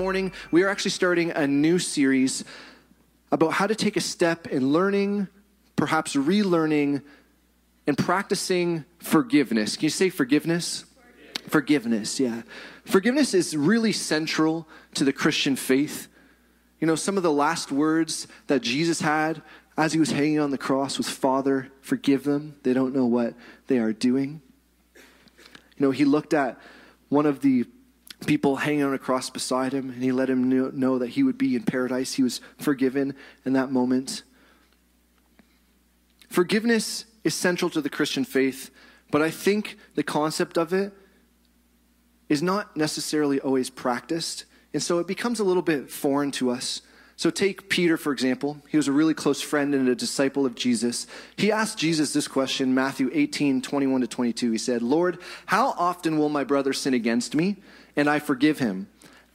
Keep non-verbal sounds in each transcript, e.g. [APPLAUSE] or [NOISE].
morning, we are actually starting a new series about how to take a step in learning, perhaps relearning, and practicing forgiveness. Can you say forgiveness? Forgiveness, yeah. Forgiveness is really central to the Christian faith. You know, some of the last words that Jesus had as he was hanging on the cross was, Father, forgive them. They don't know what they are doing. You know, he looked at one of the people hanging on a cross beside him, and he let him know, know that he would be in paradise. He was forgiven in that moment. Forgiveness is central to the Christian faith, but I think the concept of it is not necessarily always practiced, and so it becomes a little bit foreign to us. So, take Peter, for example. He was a really close friend and a disciple of Jesus. He asked Jesus this question, Matthew 18, 21 to 22. He said, Lord, how often will my brother sin against me and I forgive him?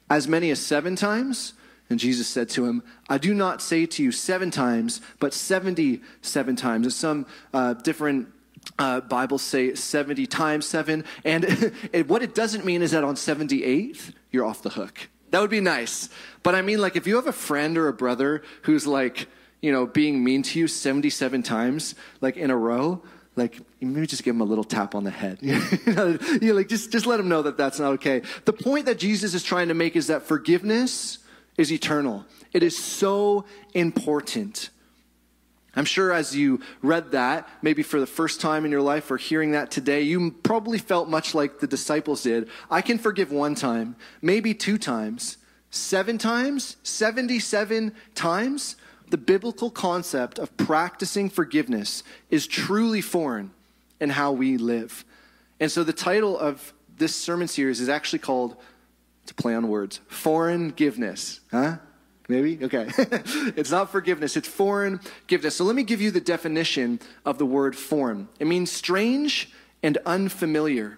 As many as seven times? And Jesus said to him, I do not say to you seven times, but 77 times. And some uh, different uh, Bibles say 70 times seven. And [LAUGHS] what it doesn't mean is that on 78th, you're off the hook. That would be nice. But I mean, like, if you have a friend or a brother who's like, you know, being mean to you 77 times, like in a row, like maybe just give him a little tap on the head. [LAUGHS] you know, like just just let him know that that's not okay. The point that Jesus is trying to make is that forgiveness is eternal. It is so important. I'm sure as you read that, maybe for the first time in your life or hearing that today, you probably felt much like the disciples did. I can forgive one time, maybe two times, seven times, 77 times. The biblical concept of practicing forgiveness is truly foreign in how we live. And so the title of this sermon series is actually called, to play on words, Foreign Forgiveness. Huh? Maybe? Okay. [LAUGHS] it's not forgiveness, it's foreign forgiveness. So let me give you the definition of the word foreign it means strange and unfamiliar.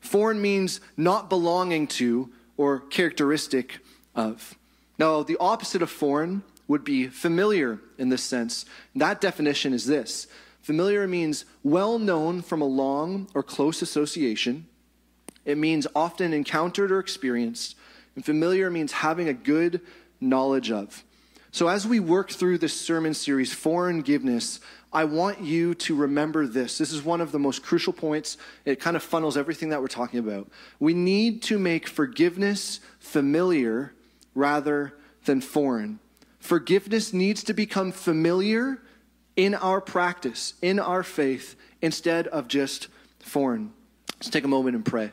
Foreign means not belonging to or characteristic of. Now, the opposite of foreign would be familiar in this sense. That definition is this familiar means well known from a long or close association, it means often encountered or experienced. And familiar means having a good knowledge of. So, as we work through this sermon series, Foreign Forgiveness, I want you to remember this. This is one of the most crucial points. It kind of funnels everything that we're talking about. We need to make forgiveness familiar rather than foreign. Forgiveness needs to become familiar in our practice, in our faith, instead of just foreign. Let's take a moment and pray.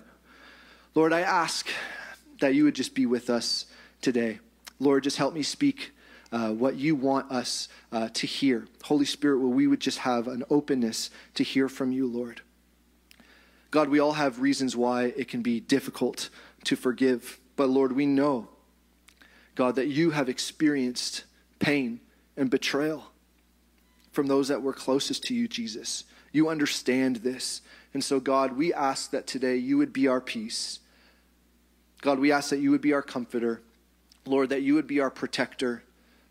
Lord, I ask that you would just be with us today. Lord, just help me speak uh, what you want us uh, to hear. Holy Spirit, will we would just have an openness to hear from you, Lord. God, we all have reasons why it can be difficult to forgive. But Lord, we know, God, that you have experienced pain and betrayal from those that were closest to you, Jesus. You understand this. And so, God, we ask that today you would be our peace. God, we ask that you would be our comforter. Lord, that you would be our protector,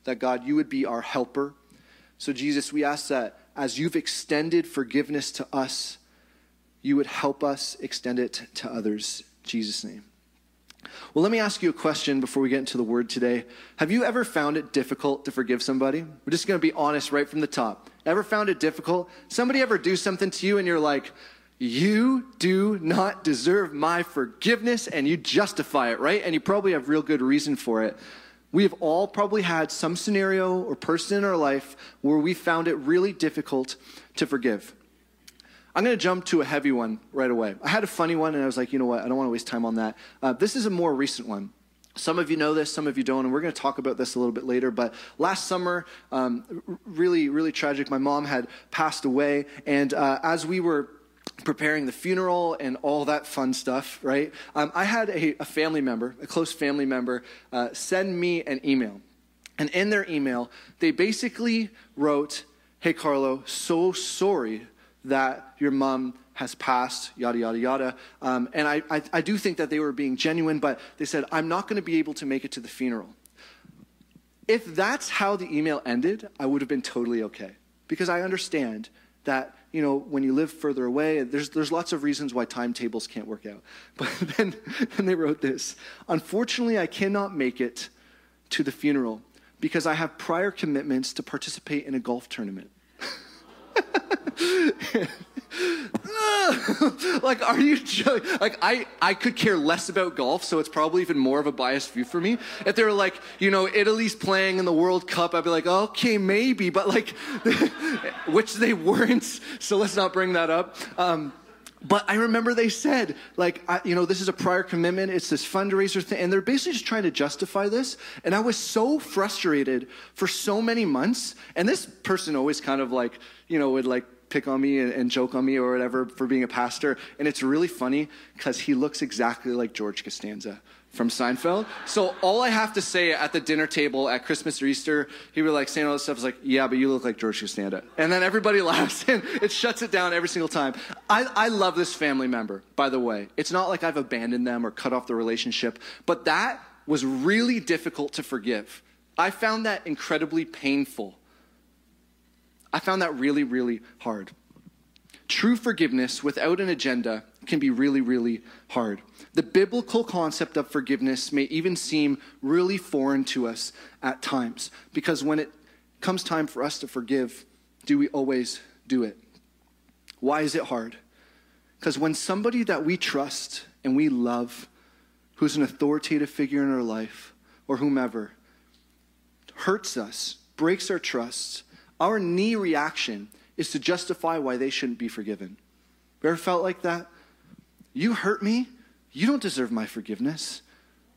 that God, you would be our helper. So, Jesus, we ask that as you've extended forgiveness to us, you would help us extend it to others. In Jesus' name. Well, let me ask you a question before we get into the word today. Have you ever found it difficult to forgive somebody? We're just going to be honest right from the top. Ever found it difficult? Somebody ever do something to you and you're like, you do not deserve my forgiveness, and you justify it, right? And you probably have real good reason for it. We have all probably had some scenario or person in our life where we found it really difficult to forgive. I'm going to jump to a heavy one right away. I had a funny one, and I was like, you know what? I don't want to waste time on that. Uh, this is a more recent one. Some of you know this, some of you don't, and we're going to talk about this a little bit later. But last summer, um, really, really tragic. My mom had passed away, and uh, as we were preparing the funeral and all that fun stuff, right? Um, I had a, a, family member, a close family member, uh, send me an email. And in their email, they basically wrote, Hey, Carlo, so sorry that your mom has passed, yada, yada, yada. Um, and I, I, I do think that they were being genuine, but they said, I'm not going to be able to make it to the funeral. If that's how the email ended, I would have been totally okay. Because I understand that you know, when you live further away, there's, there's lots of reasons why timetables can't work out. [LAUGHS] But then, then they wrote this Unfortunately, I cannot make it to the funeral because I have prior commitments to participate in a golf tournament. [LAUGHS] like, are you joking? Like, I, I could care less about golf, so it's probably even more of a biased view for me. If they were like, you know, Italy's playing in the World Cup, I'd be like, okay, maybe, but like, [LAUGHS] which they weren't, so let's not bring that up. Um, but I remember they said, like, I, you know, this is a prior commitment. It's this fundraiser thing. And they're basically just trying to justify this. And I was so frustrated for so many months. And this person always kind of like, you know, would like pick on me and, and, joke on me or whatever for being a pastor. And it's really funny because he looks exactly like George Costanza from Seinfeld. So all I have to say at the dinner table at Christmas or Easter, he would like saying all this stuff. Is like, yeah, but you look like George Costanza. And then everybody [LAUGHS] laughs and it shuts it down every single time. I, I love this family member, by the way. It's not like I've abandoned them or cut off the relationship, but that was really difficult to forgive. I found that incredibly painful I found that really, really hard. True forgiveness without an agenda can be really, really hard. The biblical concept of forgiveness may even seem really foreign to us at times because when it comes time for us to forgive, do we always do it? Why is it hard? Because when somebody that we trust and we love, who's an authoritative figure in our life or whomever, hurts us, breaks our trust, our knee reaction is to justify why they shouldn't be forgiven. You ever felt like that? You hurt me. You don't deserve my forgiveness.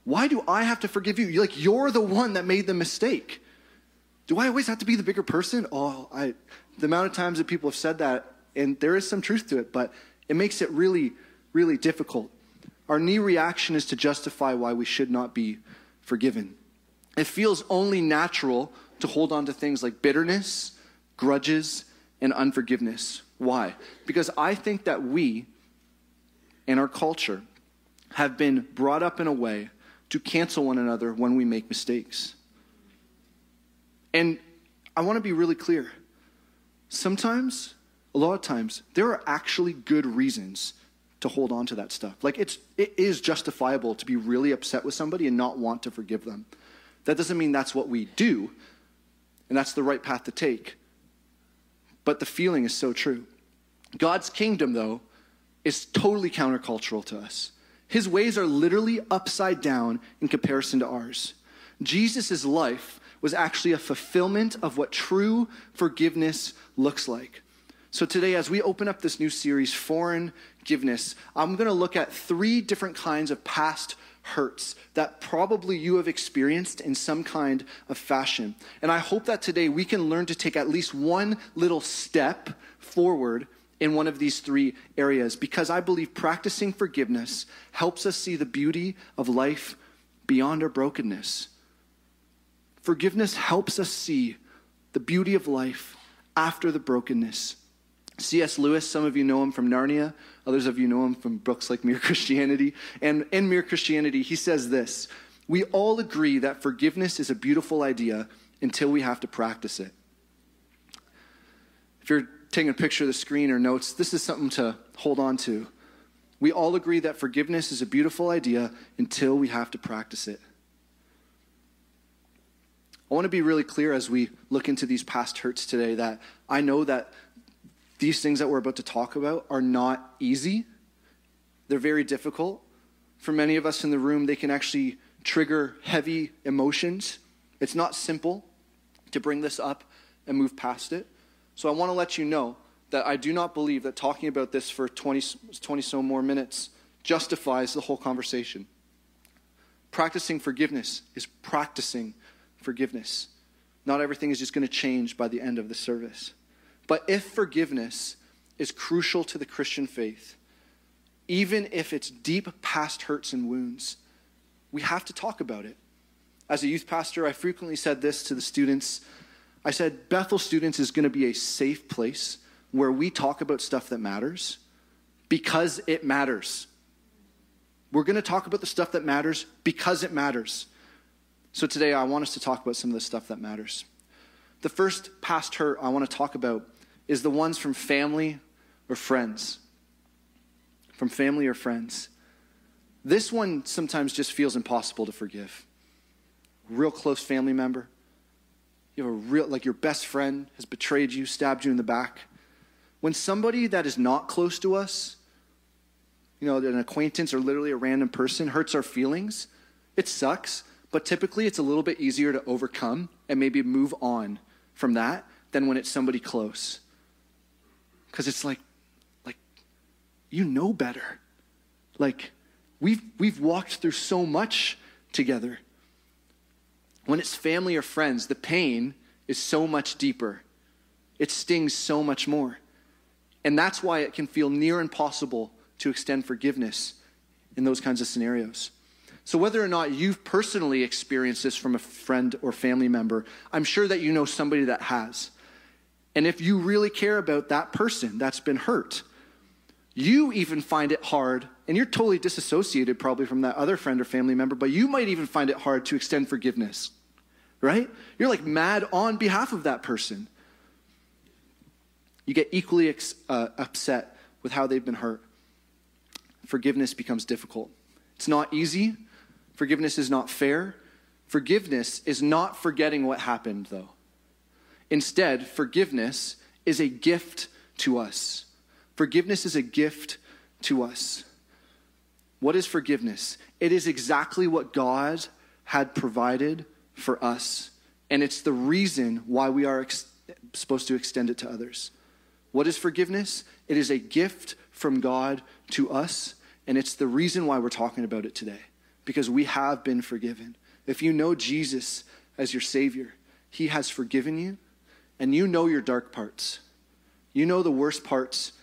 Why do I have to forgive you? Like you're the one that made the mistake. Do I always have to be the bigger person? Oh, I the amount of times that people have said that, and there is some truth to it, but it makes it really, really difficult. Our knee reaction is to justify why we should not be forgiven. It feels only natural to hold on to things like bitterness grudges, and unforgiveness. Why? Because I think that we, in our culture, have been brought up in a way to cancel one another when we make mistakes. And I want to be really clear. Sometimes, a lot of times, there are actually good reasons to hold on to that stuff. Like it's it is justifiable to be really upset with somebody and not want to forgive them. That doesn't mean that's what we do, and that's the right path to take but the feeling is so true. God's kingdom, though, is totally countercultural to us. His ways are literally upside down in comparison to ours. Jesus' life was actually a fulfillment of what true forgiveness looks like. So, today, as we open up this new series, Foreign Forgiveness, I'm going to look at three different kinds of past hurts that probably you have experienced in some kind of fashion. And I hope that today we can learn to take at least one little step forward in one of these three areas because I believe practicing forgiveness helps us see the beauty of life beyond our brokenness. Forgiveness helps us see the beauty of life after the brokenness. C.S. Lewis, some of you know him from Narnia, others of you know him from books like Mere Christianity. And in Mere Christianity, he says this We all agree that forgiveness is a beautiful idea until we have to practice it. If you're taking a picture of the screen or notes, this is something to hold on to. We all agree that forgiveness is a beautiful idea until we have to practice it. I want to be really clear as we look into these past hurts today that I know that these things that we're about to talk about are not easy, they're very difficult. For many of us in the room, they can actually trigger heavy emotions. It's not simple to bring this up and move past it. So I want to let you know that I do not believe that talking about this for 20, 20 so more minutes justifies the whole conversation. Practicing forgiveness is practicing forgiveness. Not everything is just going to change by the end of the service. But if forgiveness is crucial to the Christian faith, even if it's deep past hurts and wounds. We have to talk about it. As a youth pastor, I frequently said this to the students. I said, Bethel students is going to be a safe place where we talk about stuff that matters because it matters. We're going to talk about the stuff that matters because it matters. So today, I want us to talk about some of the stuff that matters. The first past hurt I want to talk about is the ones from family or friends. From family or friends. This one sometimes just feels impossible to forgive. Real close family member. You have a real, like your best friend has betrayed you, stabbed you in the back. When somebody that is not close to us, you know, an acquaintance or literally a random person hurts our feelings, it sucks, but typically it's a little bit easier to overcome and maybe move on from that than when it's somebody close. Because it's like, like, you know better. Like, we've, we've walked through so much together. When it's family or friends, the pain is so much deeper. It stings so much more. And that's why it can feel near impossible to extend forgiveness in those kinds of scenarios. So, whether or not you've personally experienced this from a friend or family member, I'm sure that you know somebody that has. And if you really care about that person that's been hurt, you even find it hard, and you're totally disassociated probably from that other friend or family member, but you might even find it hard to extend forgiveness, right? You're like mad on behalf of that person. You get equally ex- uh, upset with how they've been hurt. Forgiveness becomes difficult. It's not easy, Forgiveness is not fair. Forgiveness is not forgetting what happened, though. Instead, forgiveness is a gift to us. Forgiveness is a gift to us. What is forgiveness? It is exactly what God had provided for us, and it's the reason why we are ex- supposed to extend it to others. What is forgiveness? It is a gift from God to us, and it's the reason why we're talking about it today because we have been forgiven. If you know Jesus as your Savior, He has forgiven you, and you know your dark parts. You know the worst parts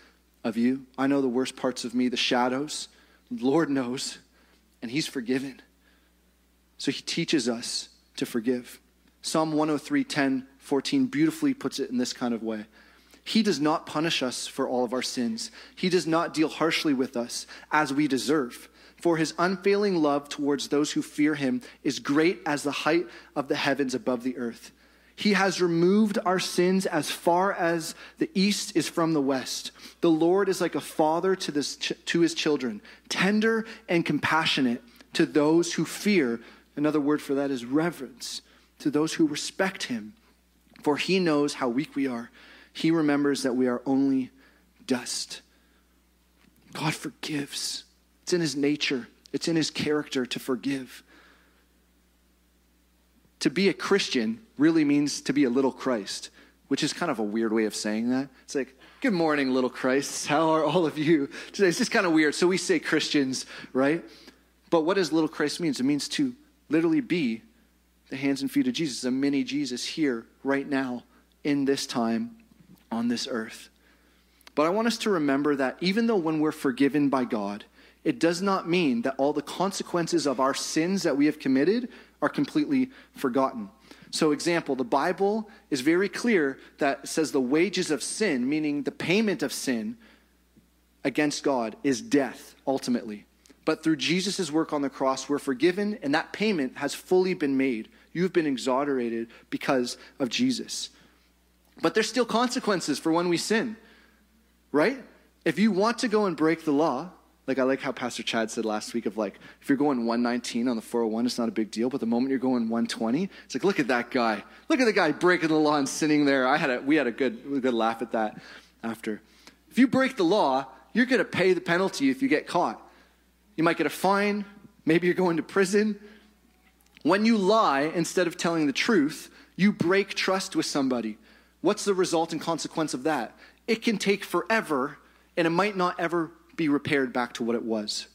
of you. I know the worst parts of me, the shadows. Lord knows, and He's forgiven. So He teaches us to forgive. Psalm 103, 10, 14 beautifully puts it in this kind of way. He does not punish us for all of our sins. He does not deal harshly with us as we deserve. For his unfailing love towards those who fear him is great as the height of the heavens above the earth. He has removed our sins as far as the east is from the west. The Lord is like a father to, this, to his children, tender and compassionate to those who fear. Another word for that is reverence, to those who respect him. For he knows how weak we are. He remembers that we are only dust. God forgives. It's in his nature, it's in his character to forgive. To be a Christian really means to be a little Christ, which is kind of a weird way of saying that. It's like, good morning, little Christ. How are all of you today? It's just kind of weird. So we say Christians, right? But what does little Christ mean? It means to literally be the hands and feet of Jesus, a mini Jesus here, right now, in this time, on this earth. But I want us to remember that even though when we're forgiven by God, it does not mean that all the consequences of our sins that we have committed are completely forgotten. So, example, the Bible is very clear that says the wages of sin, meaning the payment of sin against God, is death, ultimately. But through Jesus' work on the cross, we're forgiven, and that payment has fully been made. You've been exonerated because of Jesus. But there's still consequences for when we sin, right? If you want to go and break the law, like I like how Pastor Chad said last week of like if you're going 119 on the 401, it's not a big deal, but the moment you're going 120, it's like look at that guy, look at the guy breaking the law and sitting there. I had a we had a good a good laugh at that after. If you break the law, you're going to pay the penalty if you get caught. You might get a fine, maybe you're going to prison. When you lie instead of telling the truth, you break trust with somebody. What's the result and consequence of that? It can take forever and it might not ever be repaired back to what it was.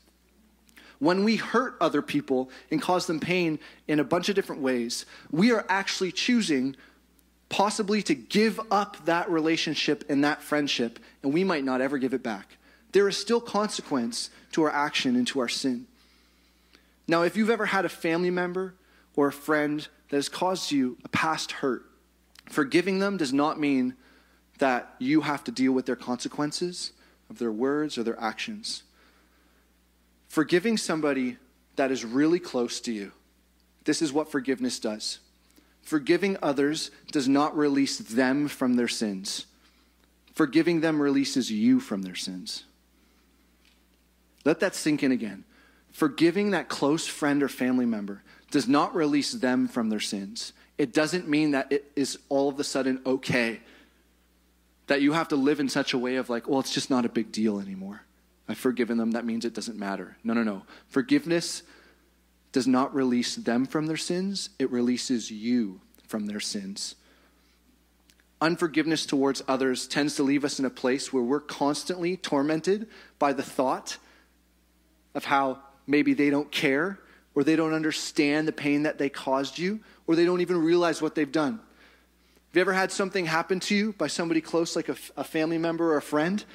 When we hurt other people and cause them pain in a bunch of different ways, we are actually choosing possibly to give up that relationship and that friendship, and we might not ever give it back. There is still consequence to our action and to our sin. Now, if you've ever had a family member or a friend that has caused you a past hurt, forgiving them does not mean that you have to deal with their consequences of their words or their actions. Forgiving somebody that is really close to you, this is what forgiveness does. Forgiving others does not release them from their sins. Forgiving them releases you from their sins. Let that sink in again. Forgiving that close friend or family member does not release them from their sins. It doesn't mean that it is all of a sudden okay. That you have to live in such a way of like, well, it's just not a big deal anymore. I've forgiven them. That means it doesn't matter. No, no, no. Forgiveness does not release them from their sins, it releases you from their sins. Unforgiveness towards others tends to leave us in a place where we're constantly tormented by the thought of how maybe they don't care or they don't understand the pain that they caused you or they don't even realize what they've done. Have you ever had something happen to you by somebody close, like a, a family member or a friend,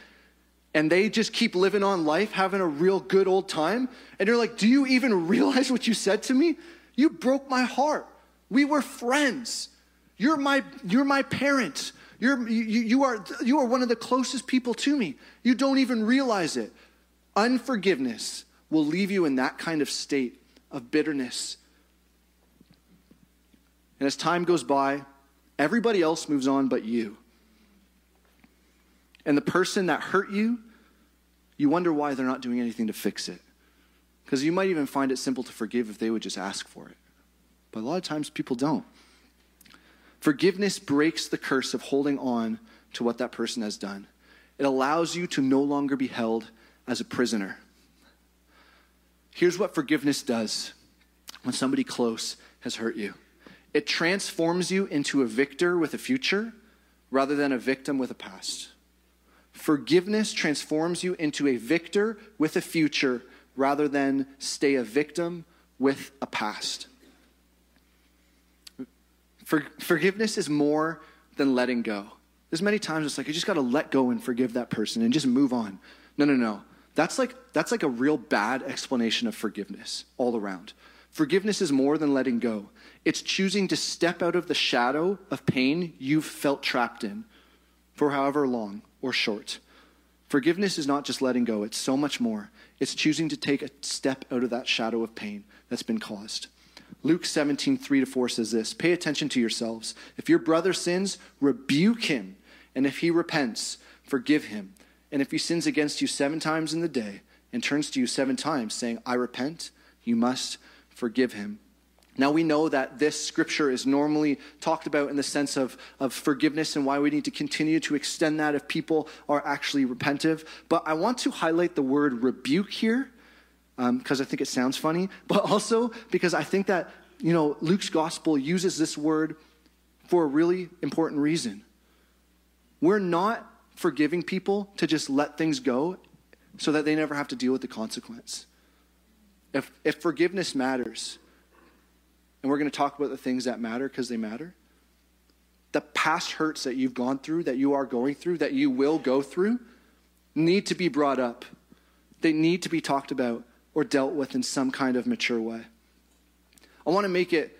and they just keep living on life, having a real good old time. And you're like, Do you even [LAUGHS] realize what you said to me? You broke my heart. We were friends. You're my, you're my parent. You're, you, you, are, you are one of the closest people to me. You don't even realize it. Unforgiveness will leave you in that kind of state of bitterness. And as time goes by, everybody else moves on but you. And the person that hurt you, you wonder why they're not doing anything to fix it. Because you might even find it simple to forgive if they would just ask for it. But a lot of times people don't. Forgiveness breaks the curse of holding on to what that person has done. It allows you to no longer be held as a prisoner. Here's what forgiveness does when somebody close has hurt you it transforms you into a victor with a future rather than a victim with a past. Forgiveness transforms you into a victor with a future rather than stay a victim with a past. For, forgiveness is more than letting go. There's many times it's like I just got to let go and forgive that person and just move on. No, no, no. That's like that's like a real bad explanation of forgiveness all around. Forgiveness is more than letting go. It's choosing to step out of the shadow of pain you've felt trapped in for however long or short. Forgiveness is not just letting go, it's so much more. It's choosing to take a step out of that shadow of pain that's been caused. Luke 17, 3 to 4 says this Pay attention to yourselves. If your brother sins, rebuke him. And if he repents, forgive him. And if he sins against you seven times in the day and turns to you seven times, saying, I repent, you must forgive him. Now, we know that this scripture is normally talked about in the sense of, of forgiveness and why we need to continue to extend that if people are actually repentive. But I want to highlight the word rebuke here because um, I think it sounds funny, but also because I think that, you know, Luke's gospel uses this word for a really important reason. We're not forgiving people to just let things go so that they never have to deal with the consequence. If, if forgiveness matters, and we're going to talk about the things that matter because they matter. The past hurts that you've gone through, that you are going through, that you will go through, need to be brought up. They need to be talked about or dealt with in some kind of mature way. I want to make it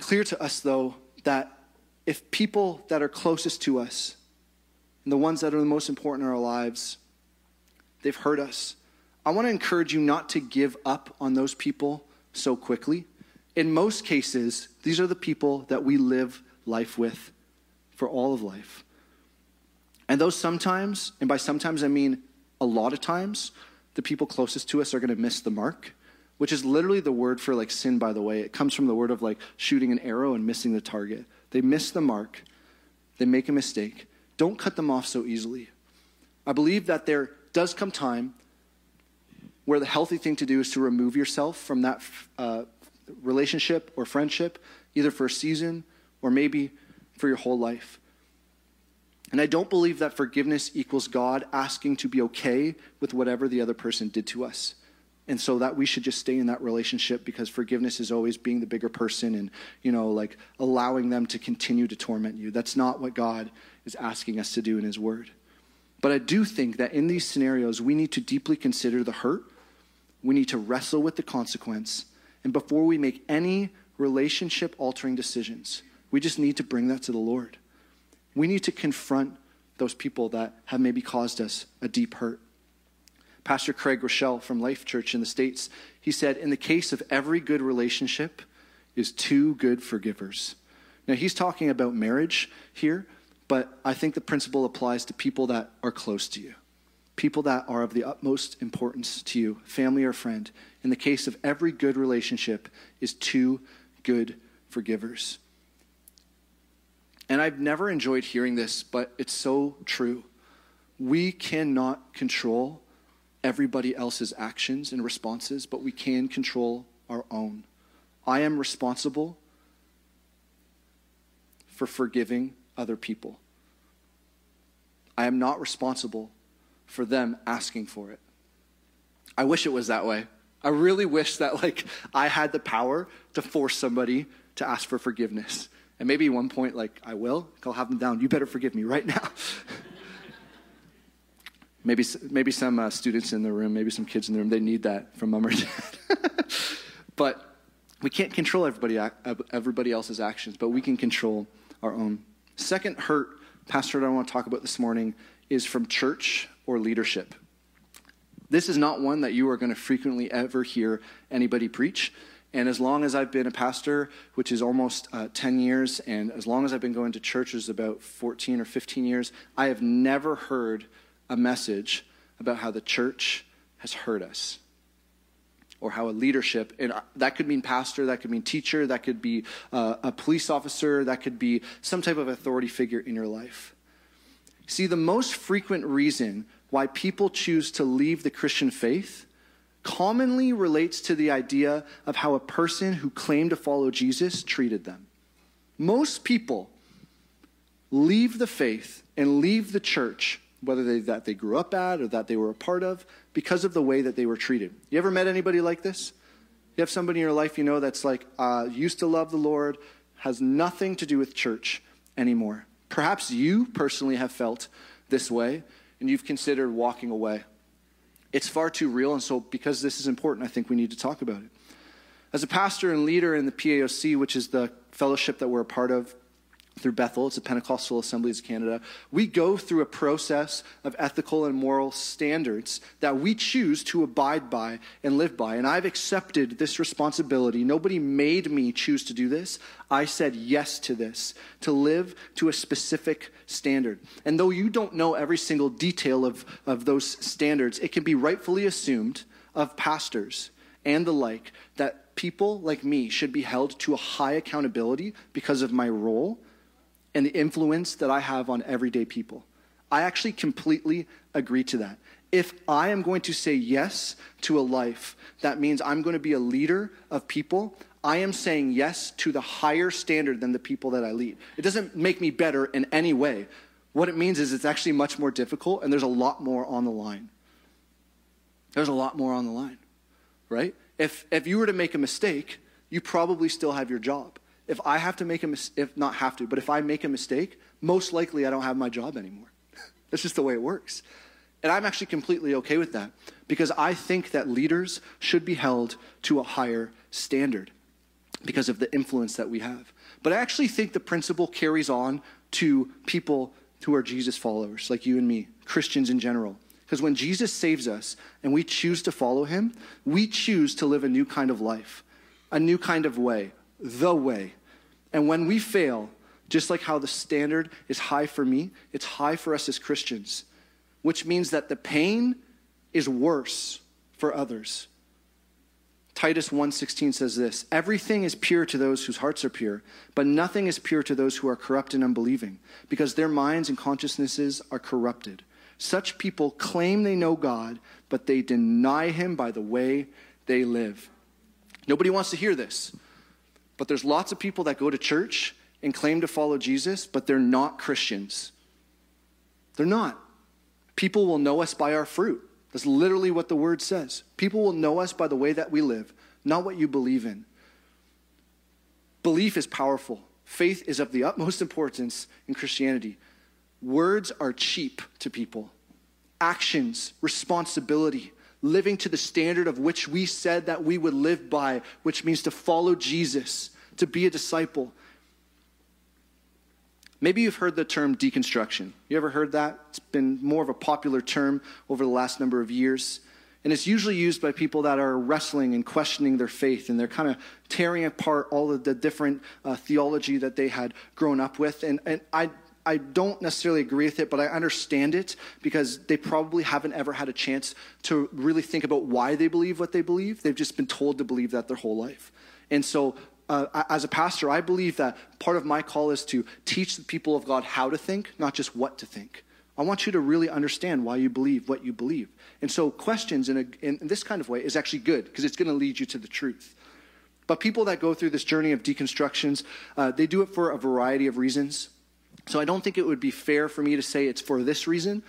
clear to us, though, that if people that are closest to us and the ones that are the most important in our lives, they've hurt us, I want to encourage you not to give up on those people so quickly. In most cases, these are the people that we live life with for all of life. And those sometimes, and by sometimes I mean a lot of times, the people closest to us are going to miss the mark, which is literally the word for like sin, by the way. It comes from the word of like shooting an arrow and missing the target. They miss the mark, they make a mistake. Don't cut them off so easily. I believe that there does come time where the healthy thing to do is to remove yourself from that uh, relationship or friendship, either for a season or maybe for your whole life. And I don't believe that forgiveness equals God asking to be okay with whatever the other person did to us. and so that we should just stay in that relationship because forgiveness is always being the bigger person and you know like allowing them to continue to torment you that's not what god is asking us to do in his word. But i do think that in these scenarios we need to deeply consider the hurt. We need to wrestle with the consequence. And before we make any relationship altering decisions we just need to bring that to the lord. We need to confront those people that have maybe caused us a deep hurt. Pastor Craig Groeschel from Life Church in the States, he said, In the case of every good relationship, is two good forgivers. Now, he's talking about marriage here, but I think the principle applies to people that are close to you, people that are of the utmost importance to you, family or friend. In the case of every good relationship, is two good forgivers. And I've never enjoyed hearing this, but it's so true. We cannot control everybody else's actions and responses, but we can control our own. I am responsible for forgiving other people. I am not responsible for them asking for it. I wish it was that way. I really wish that like I had the power to force somebody to ask for forgiveness. And maybe one point like I will, I'll have them down. You better forgive me right now. [LAUGHS] Maybe, maybe some uh, students in the room, maybe some kids in the room, they need that from mom or dad. [LAUGHS] but we can't control everybody, everybody else's actions, but we can control our own. Second hurt, Pastor, that I want to talk about this morning is from church or leadership. This is not one that you are going to frequently ever hear anybody preach. And as long as I've been a pastor, which is almost uh, 10 years, and as long as I've been going to churches about 14 or 15 years, I have never heard a message about how the church has hurt us or how a leadership and that could mean pastor that could mean teacher that could be uh, a police officer that could be some type of authority figure in your life. See the most frequent reason why people choose to leave the christian faith commonly relates to the idea of how a person who claimed to follow jesus treated them. Most people leave the faith and leave the church whether they, that they grew up at or that they were a part of, because of the way that they were treated. You ever met anybody like this? You have somebody in your life you know that's like, uh, used to love the Lord, has nothing to do with church anymore. Perhaps you personally have felt this way and you've considered walking away. It's far too real, and so because this is important, I think we need to talk about it. As a pastor and leader in the PAOC, which is the fellowship that we're a part of, through Bethel, it's a Pentecostal Assemblies of Canada, we go through a process of ethical and moral standards that we choose to abide by and live by. And I've accepted this responsibility. Nobody made me choose to do this. I said yes to this, to live to a specific standard. And though you don't know every single detail of, of those standards, it can be rightfully assumed of pastors and the like that people like me should be held to a high accountability because of my role and the influence that I have on everyday people. I actually completely agree to that. If I am going to say yes to a life that means I'm going to be a leader of people, I am saying yes to the higher standard than the people that I lead. It doesn't make me better in any way. What it means is it's actually much more difficult and there's a lot more on the line. There's a lot more on the line, right? If, if you were to make a mistake, you probably still have your job if I have to make a mistake, if not have to, but if I make a mistake, most likely I don't have my job anymore. [LAUGHS] That's just the way it works. And I'm actually completely okay with that because I think that leaders should be held to a higher standard because of the influence that we have. But I actually think the principle carries on to people who are Jesus followers, like you and me, Christians in general. Because when Jesus saves us and we choose to follow him, we choose to live a new kind of life, a new kind of way, the way. And when we fail, just like how the standard is high for me, it's high for us as Christians, which means that the pain is worse for others. Titus 1:16 says this, everything is pure to those whose hearts are pure, but nothing is pure to those who are corrupt and unbelieving, because their minds and consciousnesses are corrupted. Such people claim they know God, but they deny him by the way they live. Nobody wants to hear this. But there's lots of people that go to church and claim to follow Jesus, but they're not Christians. They're not. People will know us by our fruit. That's literally what the word says. People will know us by the way that we live, not what you believe in. Belief is powerful. Faith is of the utmost importance in Christianity. Words are cheap to people. Actions, responsibility, living to the standard of which we said that we would live by, which means to follow Jesus, to be a disciple. Maybe you've heard the term deconstruction. You ever heard that? It's been more of a popular term over the last number of years. And it's usually used by people that are wrestling and questioning their faith, and they're kind of tearing apart all of the different uh, theology that they had grown up with. And, and I, I don't necessarily agree with it, but I understand it because they probably haven't ever had a chance to really think about why they believe what they believe. They've just been told to believe that their whole life. And so uh, as a pastor, I believe that part of my call is to teach the people of God how to think, not just what to think. I want you to really understand why you believe what you believe. And so, questions in, a, in this kind of way is actually good because it's going to lead you to the truth. But people that go through this journey of deconstructions, uh, they do it for a variety of reasons. So, I don't think it would be fair for me to say it's for this reason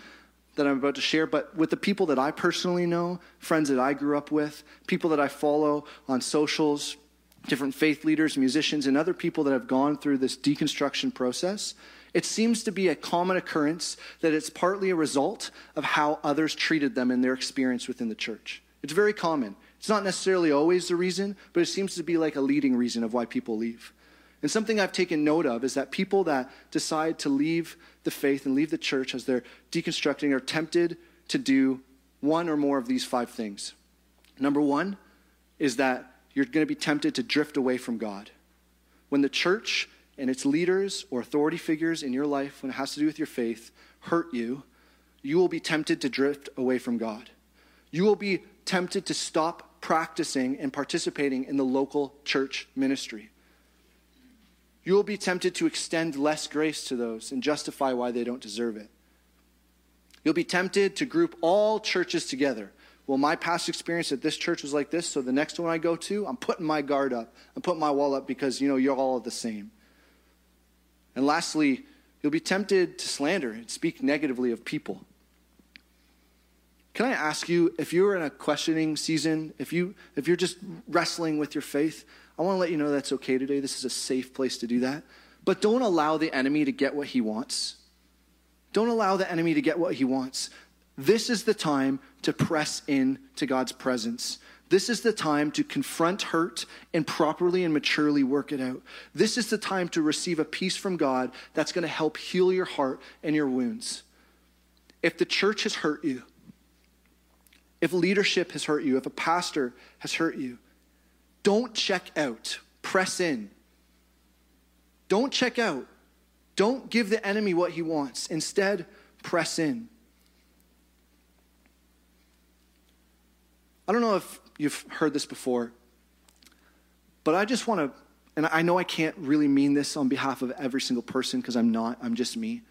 that I'm about to share, but with the people that I personally know, friends that I grew up with, people that I follow on socials, different faith leaders, musicians, and other people that have gone through this deconstruction process, it seems to be a common occurrence that it's partly a result of how others treated them in their experience within the church. It's very common. It's not necessarily always the reason, but it seems to be like a leading reason of why people leave. And something I've taken note of is that people that decide to leave the faith and leave the church as they're deconstructing are tempted to do one or more of these five things. Number one is that you're going to be tempted to drift away from God. When the church and its leaders or authority figures in your life, when it has to do with your faith, hurt you, you will be tempted to drift away from God. You will be tempted to stop practicing and participating in the local church ministry. You will be tempted to extend less grace to those and justify why they don't deserve it. You'll be tempted to group all churches together well, my past experience at this church was like this, so the next one I go to, I'm putting my guard up. I'm putting my wall up because, you know, you're all the same. And lastly, you'll be tempted to slander and speak negatively of people. Can I ask you, if you're in a questioning season, if, you, if you're just wrestling with your faith, I want to let you know that's okay today. This is a safe place to do that. But don't allow the enemy to get what he wants. Don't allow the enemy to get what he wants. This is the time to press in to God's presence. This is the time to confront hurt and properly and maturely work it out. This is the time to receive a peace from God that's going to help heal your heart and your wounds. If the church has hurt you, if leadership has hurt you, if a pastor has hurt you, don't check out. Press in. Don't check out. Don't give the enemy what he wants. Instead, press in. I don't know if you've heard this before, but I just want to, and I know I can't really mean this on behalf of every single person because I'm not, I'm just me.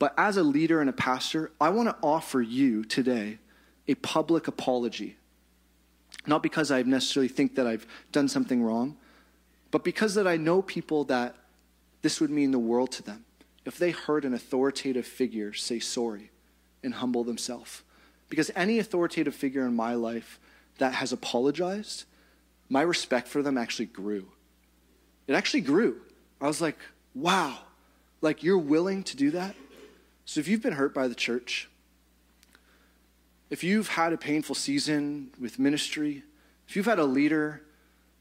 But as a leader and a pastor, I want to offer you today a public apology. Not because I necessarily think that I've done something wrong, but because that I know people that this would mean the world to them if they heard an authoritative figure say sorry and humble themselves. Because any authoritative figure in my life that has apologized, my respect for them actually grew. It actually grew. I was like, wow, like you're willing to do that? So if you've been hurt by the church, if you've had a painful season with ministry, if you've had a leader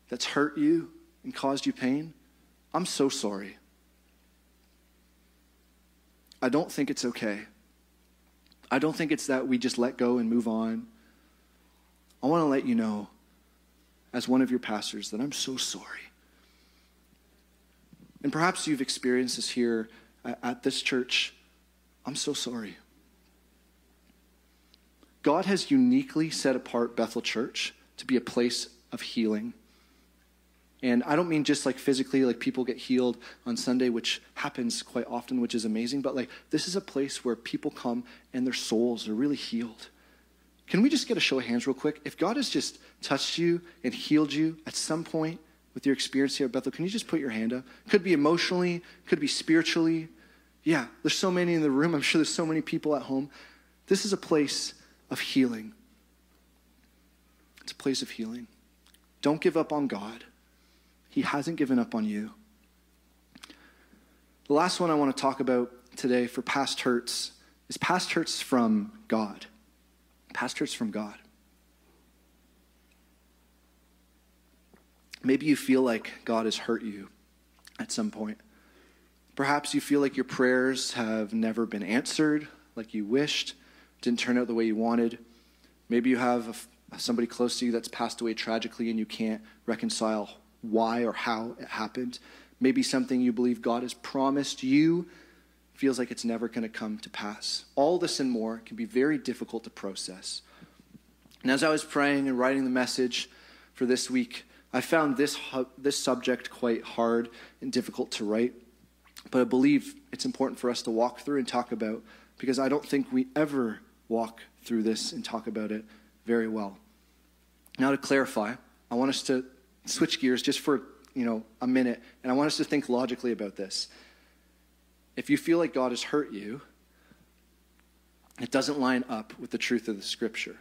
that's hurt you and caused you pain, I'm so sorry. I don't think it's okay. I don't think it's that we just let go and move on. I want to let you know, as one of your pastors, that I'm so sorry. And perhaps you've experienced this here at this church. I'm so sorry. God has uniquely set apart Bethel Church to be a place of healing and I don't mean just like physically, like people get healed on Sunday, which happens quite often, which is amazing, but like this is a place where people come and their souls are really healed. Can we just get a show of hands real quick? If God has just touched you and healed you at some point with your experience here at Bethel, can you just put your hand up? Could be emotionally, could be spiritually. Yeah, there's so many in the room. I'm sure there's so many people at home. This is a place of healing. It's a place of healing. Don't give up on God. He hasn't given up on you. The last one I want to talk about today for past hurts is past hurts from God. Past hurts from God. Maybe you feel like God has hurt you at some point. Perhaps you feel like your prayers have never been answered like you wished, didn't turn out the way you wanted. Maybe you have somebody close to you that's passed away tragically and you can't reconcile why or how it happened. Maybe something you believe God has promised you feels like it's never going to come to pass. All this and more can be very difficult to process. And as I was praying and writing the message for this week, I found this, this subject quite hard and difficult to write, but I believe it's important for us to walk through and talk about because I don't think we ever walk through this and talk about it very well. Now, to clarify, I want us to switch gears just for you know a minute, and I want us to think logically about this. If you feel like God has hurt you, it doesn't line up with the truth of the Scripture.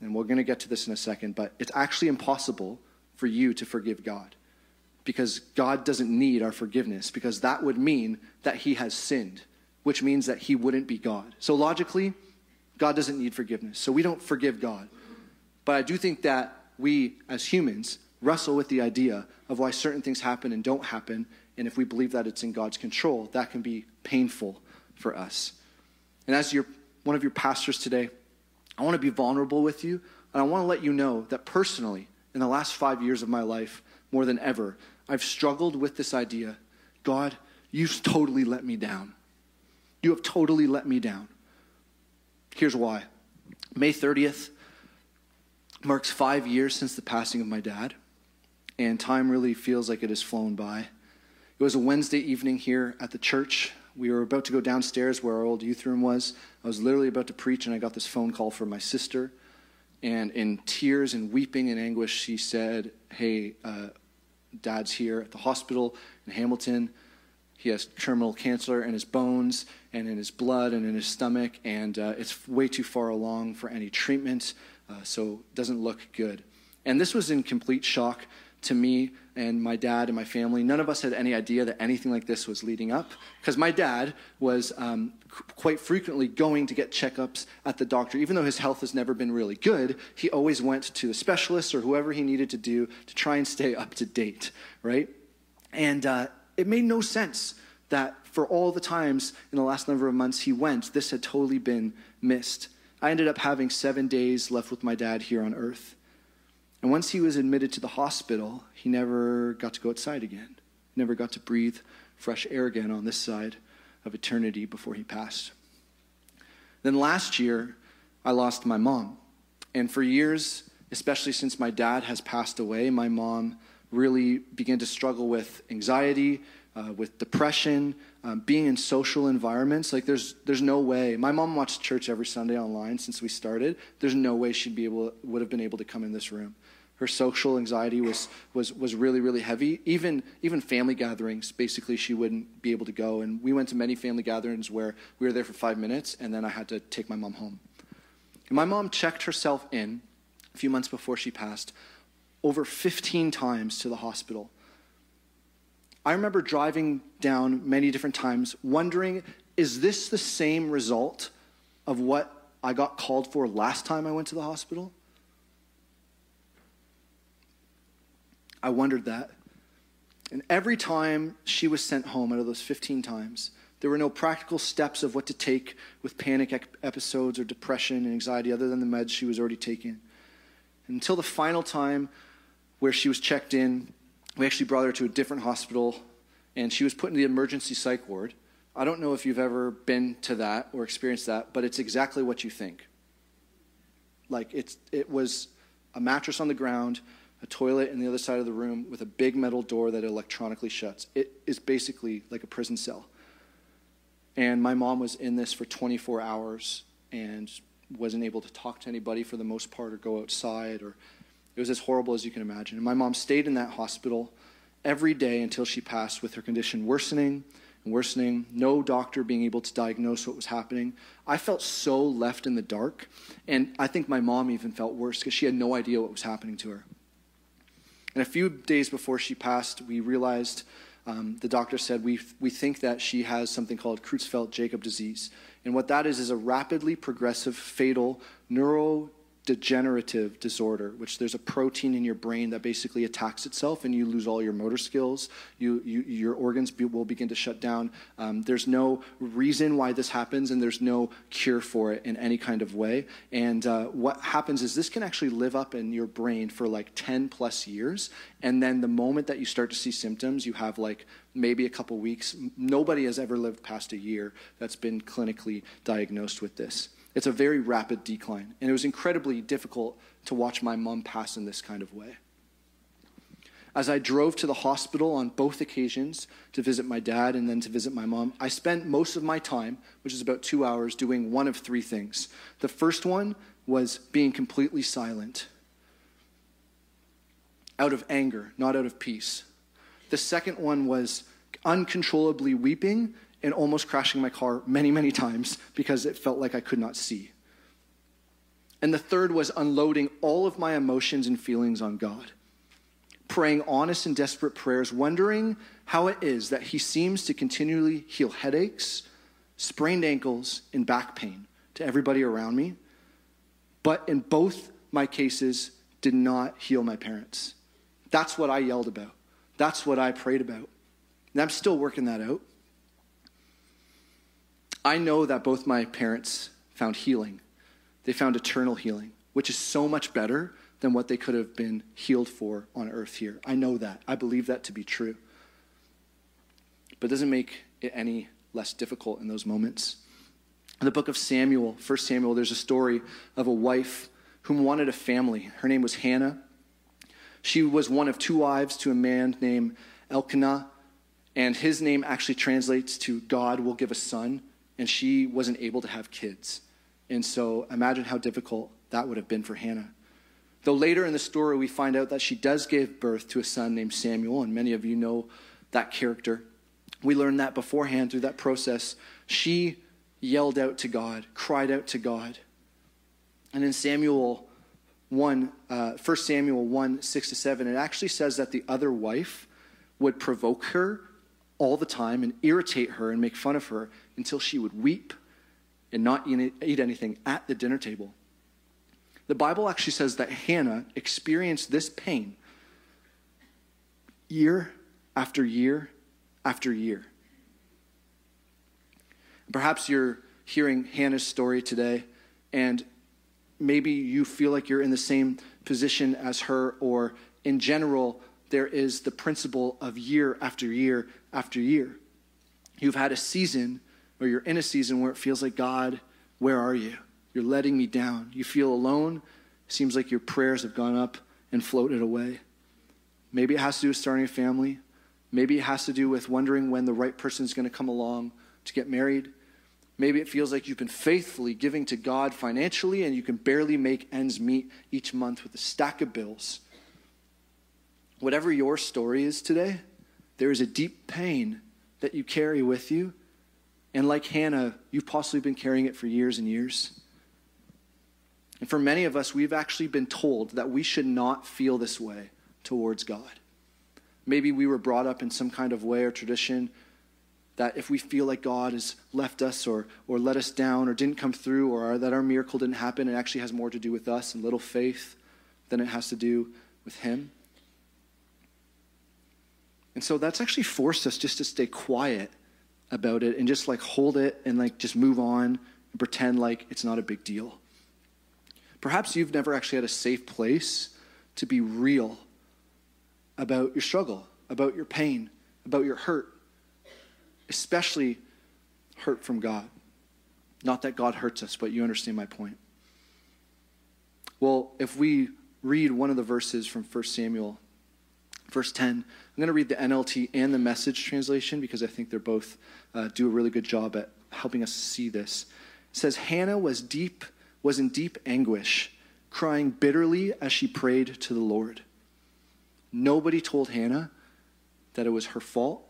And we're going to get to this in a second, but it's actually impossible for you to forgive God because God doesn't need our forgiveness because that would mean that he has sinned, which means that he wouldn't be God. So logically, God doesn't need forgiveness. So we don't forgive God. But I do think that we as humans wrestle with the idea of why certain things happen and don't happen. And if we believe that it's in God's control, that can be painful for us. And as your, one of your pastors today, I want to be vulnerable with you. And I want to let you know that personally, in the last five years of my life, more than ever, I've struggled with this idea God, you've totally let me down. You have totally let me down. Here's why May 30th marks five years since the passing of my dad, and time really feels like it has flown by. It was a Wednesday evening here at the church. We were about to go downstairs where our old youth room was. I was literally about to preach, and I got this phone call from my sister and in tears and weeping and anguish, she said, Hey, uh, dad's here at the hospital in Hamilton. He has terminal cancer in his bones and in his blood and in his stomach, and uh, it's way too far along for any treatment, uh, so it doesn't look good. And this was in complete shock to me and my dad and my family. None of us had any idea that anything like this was leading up because my dad was um, quite frequently going to get checkups at the doctor. Even though his health has never been really good, he always went to the specialist or whoever he needed to do to try and stay up to date, right? And uh, it made no sense that for all the times in the last number of months he went, this had totally been missed. I ended up having seven days left with my dad here on earth. And once he was admitted to the hospital, he never got to go outside again, never got to breathe fresh air again on this side of eternity before he passed. Then last year, I lost my mom. And for years, especially since my dad has passed away, my mom really began to struggle with anxiety, uh, with depression, um, being in social environments. Like there's there's no way. My mom watched church every Sunday online since we started. There's no way she'd be able would have been able to come in this room her social anxiety was, was, was really, really heavy. Even, even family gatherings, basically, she wouldn't be able to go. And we went to many family gatherings where we were there for five minutes, and then I had to take my mom home. And my mom checked herself in a few months before she passed over 15 times to the hospital. I remember driving down many different times, wondering is this the same result of what I got called for last time I went to the hospital? I wondered that. And every time she was sent home, out of those 15 times, there were no practical steps of what to take with panic episodes or depression and anxiety other than the meds she was already taking. Until the final time where she was checked in, we actually brought her to a different hospital and she was put in the emergency psych ward. I don't know if you've ever been to that or experienced that, but it's exactly what you think. Like it's, it was a mattress on the ground, a toilet in the other side of the room with a big metal door that electronically shuts. It is basically like a prison cell. And my mom was in this for 24 hours and wasn't able to talk to anybody for the most part or go outside or it was as horrible as you can imagine. And my mom stayed in that hospital every day until she passed with her condition worsening, and worsening, no doctor being able to diagnose what was happening. I felt so left in the dark. And I think my mom even felt worse because she had no idea what was happening to her. And a few days before she passed, we realized um, the doctor said, we, we think that she has something called Creutzfeldt Jakob disease. And what that is, is a rapidly progressive, fatal neuro degenerative disorder, which there's a protein in your brain that basically attacks itself and you lose all your motor skills. You, you, your organs be, will begin to shut down. Um, there's no reason why this happens and there's no cure for it in any kind of way. And uh, what happens is this can actually live up in your brain for like 10 plus years. And then the moment that you start to see symptoms, you have like maybe a couple weeks. Nobody has ever lived past a year that's been clinically diagnosed with this. It's a very rapid decline. And it was incredibly difficult to watch my mom pass in this kind of way. As I drove to the hospital on both occasions to visit my dad and then to visit my mom, I spent most of my time, which is about two hours, doing one of three things. The first one was being completely silent, out of anger, not out of peace. The second one was uncontrollably weeping and almost crashing my car many, many times because it felt like I could not see. And the third was unloading all of my emotions and feelings on God, praying honest and desperate prayers, wondering how it is that He seems to continually heal headaches, sprained ankles, and back pain to everybody around me, but in both my cases, did not heal my parents. That's what I yelled about. That's what I prayed about. And I'm still working that out. I know that both my parents found healing. They found eternal healing, which is so much better than what they could have been healed for on earth here. I know that. I believe that to be true. But it doesn't make it any less difficult in those moments. In the book of Samuel, 1 Samuel, there's a story of a wife whom wanted a family. Her name was Hannah. She was one of two wives to a man named Elkanah, and his name actually translates to God will give a son and she wasn't able to have kids. And so imagine how difficult that would have been for Hannah. Though later in the story, we find out that she does give birth to a son named Samuel, and many of you know that character. We learned that beforehand through that process. She yelled out to God, cried out to God. And in Samuel 1, uh, 1 Samuel 1, 6 to 7, it actually says that the other wife would provoke her all the time and irritate her and make fun of her until she would weep and not eat anything at the dinner table. The Bible actually says that Hannah experienced this pain year after year after year. Perhaps you're hearing Hannah's story today, and maybe you feel like you're in the same position as her, or in general, there is the principle of year after year after year. You've had a season, or you're in a season where it feels like, God, where are you? You're letting me down. You feel alone. Seems like your prayers have gone up and floated away. Maybe it has to do with starting a family. Maybe it has to do with wondering when the right person is going to come along to get married. Maybe it feels like you've been faithfully giving to God financially and you can barely make ends meet each month with a stack of bills. Whatever your story is today, there is a deep pain that you carry with you. And like Hannah, you've possibly been carrying it for years and years. And for many of us, we've actually been told that we should not feel this way towards God. Maybe we were brought up in some kind of way or tradition that if we feel like God has left us or, or let us down or didn't come through or that our miracle didn't happen, it actually has more to do with us and little faith than it has to do with Him. And so that's actually forced us just to stay quiet about it and just like hold it and like just move on and pretend like it's not a big deal. Perhaps you've never actually had a safe place to be real about your struggle, about your pain, about your hurt, especially hurt from God. Not that God hurts us, but you understand my point. Well, if we read one of the verses from 1 Samuel verse 10. I'm going to read the NLT and the message translation because I think they're both uh, do a really good job at helping us see this. It says, Hannah was deep, was in deep anguish, crying bitterly as she prayed to the Lord. Nobody told Hannah that it was her fault,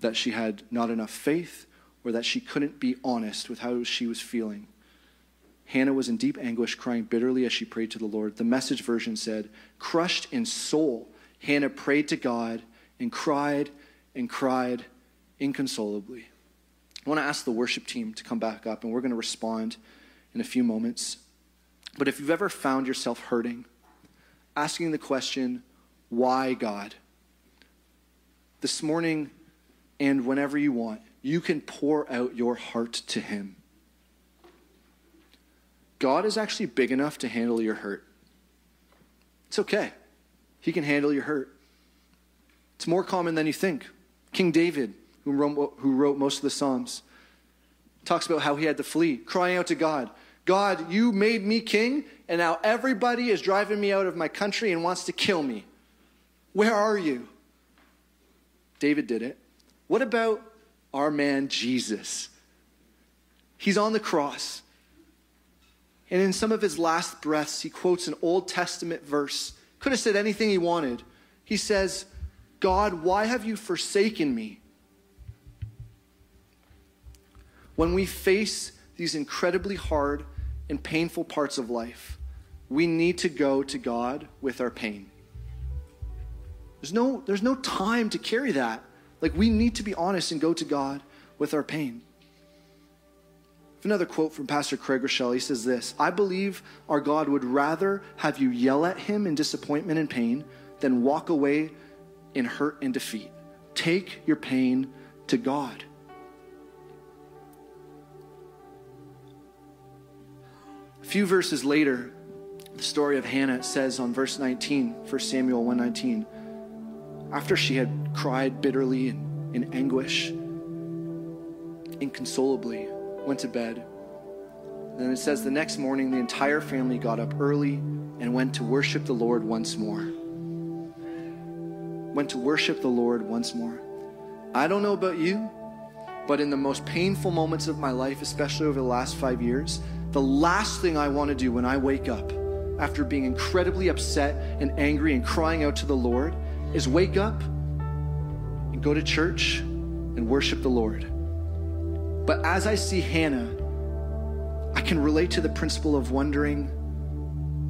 that she had not enough faith or that she couldn't be honest with how she was feeling. Hannah was in deep anguish, crying bitterly as she prayed to the Lord. The message version said, Crushed in soul, Hannah prayed to God and cried and cried inconsolably. I want to ask the worship team to come back up, and we're going to respond in a few moments. But if you've ever found yourself hurting, asking the question, why God? This morning and whenever you want, you can pour out your heart to Him. God is actually big enough to handle your hurt. It's okay. He can handle your hurt. It's more common than you think. King David, who wrote, most of the Psalms, talks about how he had to flee, crying out to God God, you made me king, and now everybody is driving me out of my country and wants to kill me. Where are you? David did it. What about our man Jesus? He's on the cross. And in some of his last breaths, he quotes an Old Testament verse. Could have said anything he wanted. He says, God, why have you forsaken me? When we face these incredibly hard and painful parts of life, we need to go to God with our pain. There's no, there's no time to carry that. Like, we need to be honest and go to God with our pain. Another quote from Pastor Craig Groeschel. He says this I believe our God would rather have you yell at him in disappointment and pain than walk away in hurt and defeat. Take your pain to God. A few verses later, the story of Hannah says on verse 19, 1 Samuel 119, after she had cried bitterly and in anguish, inconsolably, went to bed. Then it says the next morning, the entire family got up early and went to worship the Lord once more. Went to worship the Lord once more. I don't know about you, but in the most painful moments of my life, especially over the last five years, the last thing I want to do when I wake up after being incredibly upset and angry and crying out to the Lord is wake up and go to church and worship the Lord. But as I see Hannah, I can relate to the principle of wondering,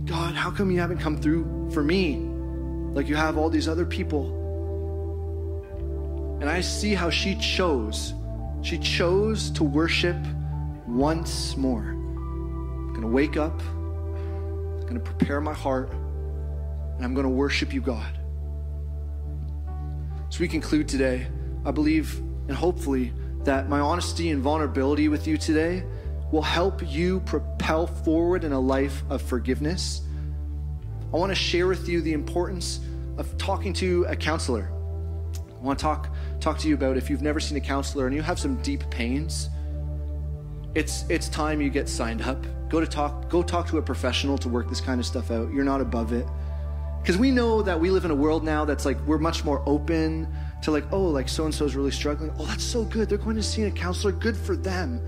God, how come you haven't come through for me like you have all these other people? And I see how she chose. She chose to worship once more. I'm going to wake up, I'm going to prepare my heart, and I'm going to worship you, God. So we conclude today. I believe and hopefully that my honesty and vulnerability with you today will help you propel forward in a life of forgiveness. I want to share with you the importance of talking to a counselor. I want to talk talk to you about if you've never seen a counselor and you have some deep pains. It's it's time you get signed up. Go to talk go talk to a professional to work this kind of stuff out. You're not above it. Because we know that we live in a world now that's like we're much more open to like, oh, like so and so is really struggling. Oh, that's so good. They're going to see a counselor. Good for them.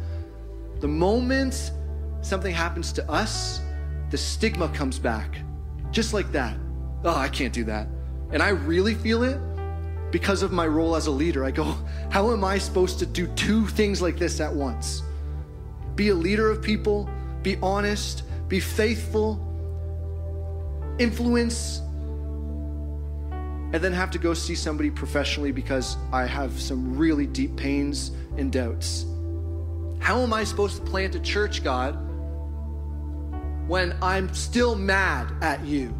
The moment something happens to us, the stigma comes back. Just like that. Oh, I can't do that. And I really feel it because of my role as a leader. I go, [LAUGHS] how am I supposed to do two things like this at once? Be a leader of people, be honest, be faithful, influence, and then have to go see somebody professionally because I have some really deep pains and doubts. How am I supposed to plant a church, God, when I'm still mad at you?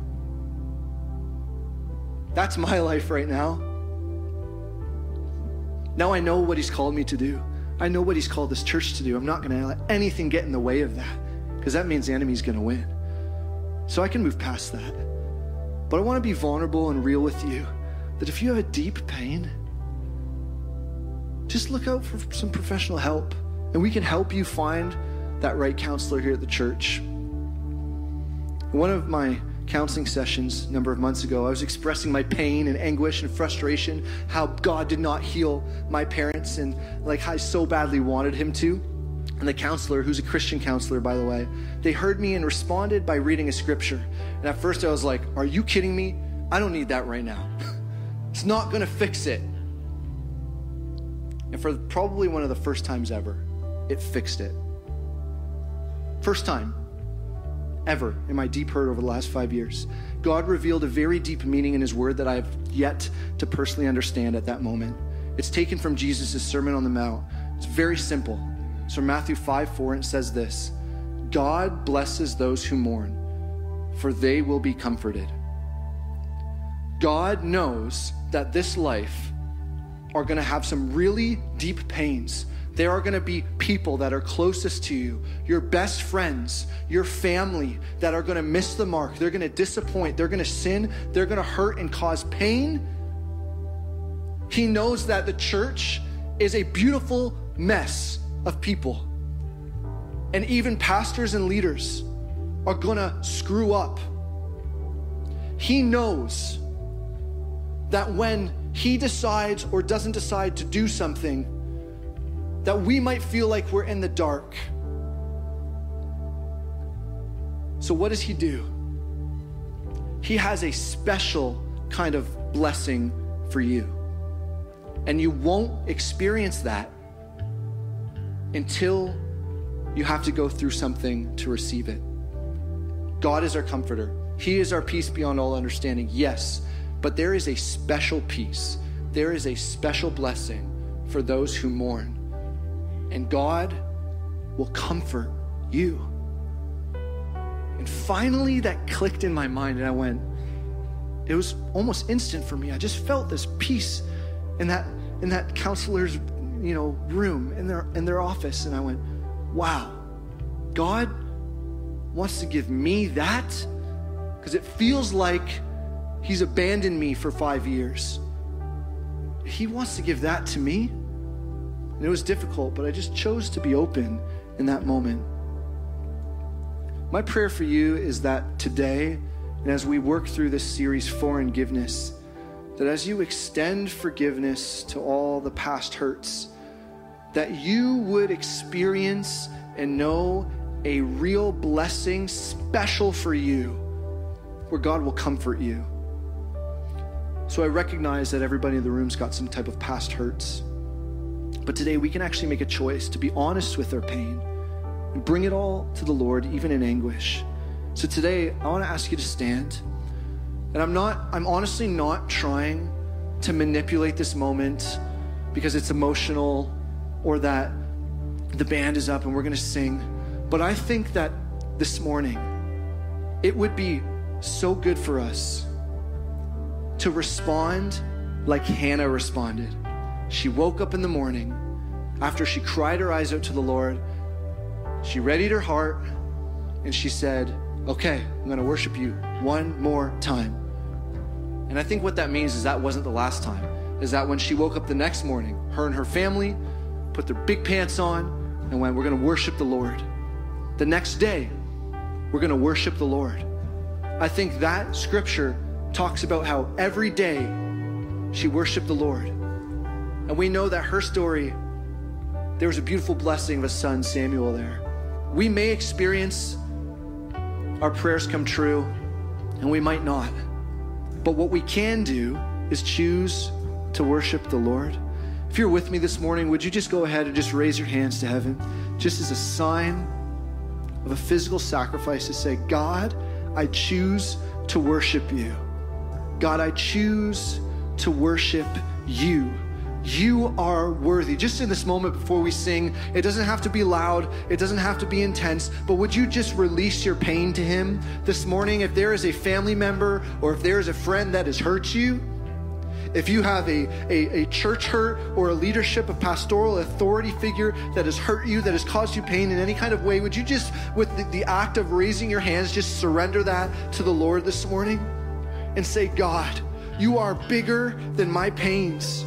That's my [LAUGHS] life right now. Now I know what He's called me to do. I know what He's called this church to do. I'm not going to let anything get in the way of that because that means the enemy's going to win. So I can move past that. But I want to be vulnerable and real with you that if you have a deep pain, just look out for some professional help and we can help you find that right counselor here at the church. One of my counseling sessions a number of months ago, I was expressing my pain and anguish and frustration, how God did not heal my parents and like I so badly wanted him to. And the counselor, who's a Christian counselor, by the way, they heard me and responded by reading a scripture. And at first I was like, Are you kidding me? I don't need that right now. [LAUGHS] it's not going to fix it. And for probably one of the first times ever, it fixed it. First time ever in my deep hurt over the last five years. God revealed a very deep meaning in His Word that I've yet to personally understand at that moment. It's taken from Jesus' Sermon on the Mount. It's very simple. From Matthew 5 4, it says this God blesses those who mourn, for they will be comforted. God knows that this life are going to have some really deep pains. There are going to be people that are closest to you, your best friends, your family, that are going to miss the mark. They're going to disappoint. They're going to sin. They're going to hurt and cause pain. He knows that the church is a beautiful mess of people. And even pastors and leaders are to screw up. He knows that when he decides or doesn't decide to do something, that we might feel like we're in the dark. So, what does he do? He has a special kind of blessing for you. And you won't experience that until you have to go through something to receive it. God is our comforter. He is our peace beyond all understanding. Yes, but there is a special peace, there is a special blessing for those who mourn. And God will comfort you. And finally, that clicked in my mind, and I went, it was almost instant for me. I just felt this peace in that in that counselor's you know room in their in their office, and I went, wow, God wants to give me that because it feels like He's abandoned me for five years. He wants to give that to me. And it was difficult, but I just chose to be open in that moment. My prayer for you is that today, and as we work through this series, for Forgiveness, that as you extend forgiveness to all the past hurts, that you would experience and know a real blessing special for you, where God will comfort you. So I recognize that everybody in the room's got some type of past hurts. But today we can actually make a choice to be honest with our pain and bring it all to the Lord, even in anguish. So today I want to ask you to stand. And I'm not, I'm honestly not trying to manipulate this moment because it's emotional or that the band is up and we're going to sing. But I think that this morning it would be so good for us to respond like Hannah responded. She woke up in the morning after she cried her eyes out to the Lord. She readied her heart and she said, Okay, I'm going to worship you one more time. And I think what that means is that wasn't the last time. Is that when she woke up the next morning, her and her family put their big pants on and went, We're going to worship the Lord. The next day, we're going to worship the Lord. I think that scripture talks about how every day she worshiped the Lord. And we know that her story, there was a beautiful blessing of a son, Samuel, there. We may experience our prayers come true, and we might not. But what we can do is choose to worship the Lord. If you're with me this morning, would you just go ahead and just raise your hands to heaven, just as a sign of a physical sacrifice to say, God, I choose to worship you. God, I choose to worship you. You are worthy. Just in this moment before we sing, it doesn't have to be loud, it doesn't have to be intense, but would you just release your pain to Him this morning? If there is a family member or if there is a friend that has hurt you, if you have a, a, a, church hurt or a leadership, a pastoral authority figure that has hurt you, that has caused you pain in any kind of way, would you just, with the, the act of raising your hands, just surrender that to the Lord this morning? and say, God, you are bigger than my pains.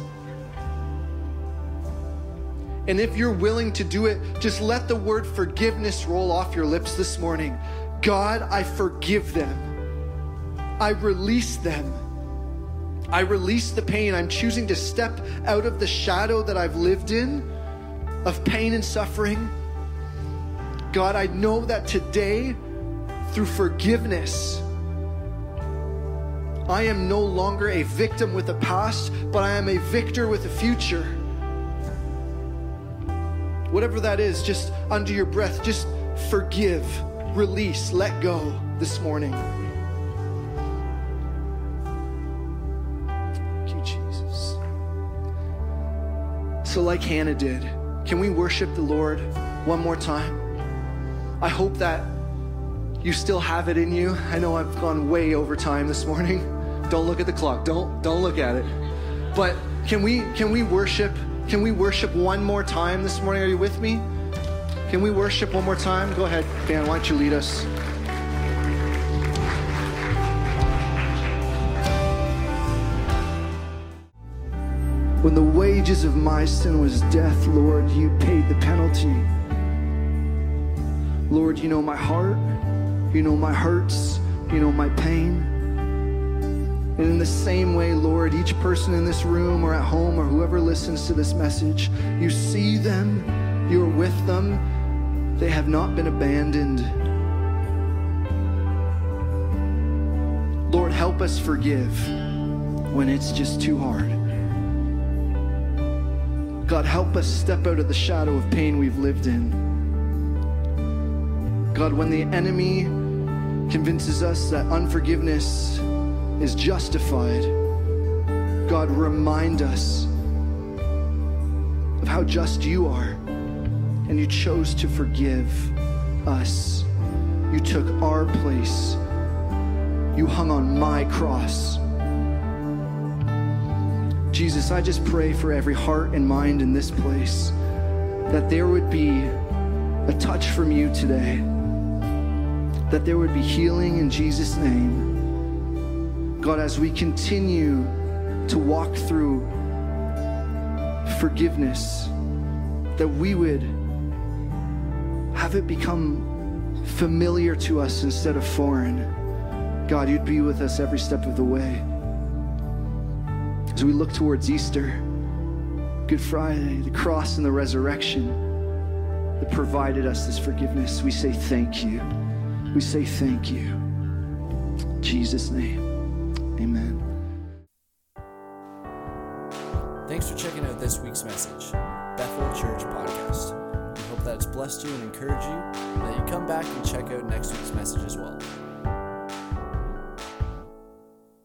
And if you're willing to do it, just let the word forgiveness roll off your lips this morning. God, I forgive them. I release them. I release the pain. I'm choosing to step out of the shadow that I've lived in of pain and suffering. God, I know that today, through forgiveness, I am no longer a victim with a past, but I am a victor with a future. Whatever that is, just under your breath, just forgive, release, let go this morning. So, like Hannah did, can we worship the Lord one more time? I hope that you still have it in you. I know I've gone way over time this morning. [LAUGHS] Don't look at the clock. Don't don't look at it. But can we can we worship? Can we worship one more time this morning? Are you with me? Can we worship one more time? Go ahead, Dan. Why don't you lead us? When the wages of my sin was death, Lord, you paid the penalty. Lord, you know my heart, you know my hurts, you know my pain. And in the same way, Lord, each person in this room or at home or whoever listens to this message, you see them, you're with them, they have not been abandoned. Lord, help us forgive when it's just too hard. God, help us step out of the shadow of pain we've lived in. God, when the enemy convinces us that unforgiveness is justified, God, remind us of how just you are. And you chose to forgive us. You took our place. You hung on my cross. Jesus, I just pray for every heart and mind in this place that there would be a touch from you today, that there would be healing in Jesus' name. God, as we continue to walk through forgiveness, that we would have it become familiar to us instead of foreign. God, you'd be with us every step of the way. As we look towards Easter, Good Friday, the cross and the resurrection that provided us this forgiveness, we say thank you. We say thank you. In Jesus' name, amen. Thanks for checking out this week's message, Bethel Church Podcast. We hope that it's blessed you and encouraged you, and that you come back and check out next week's message as well.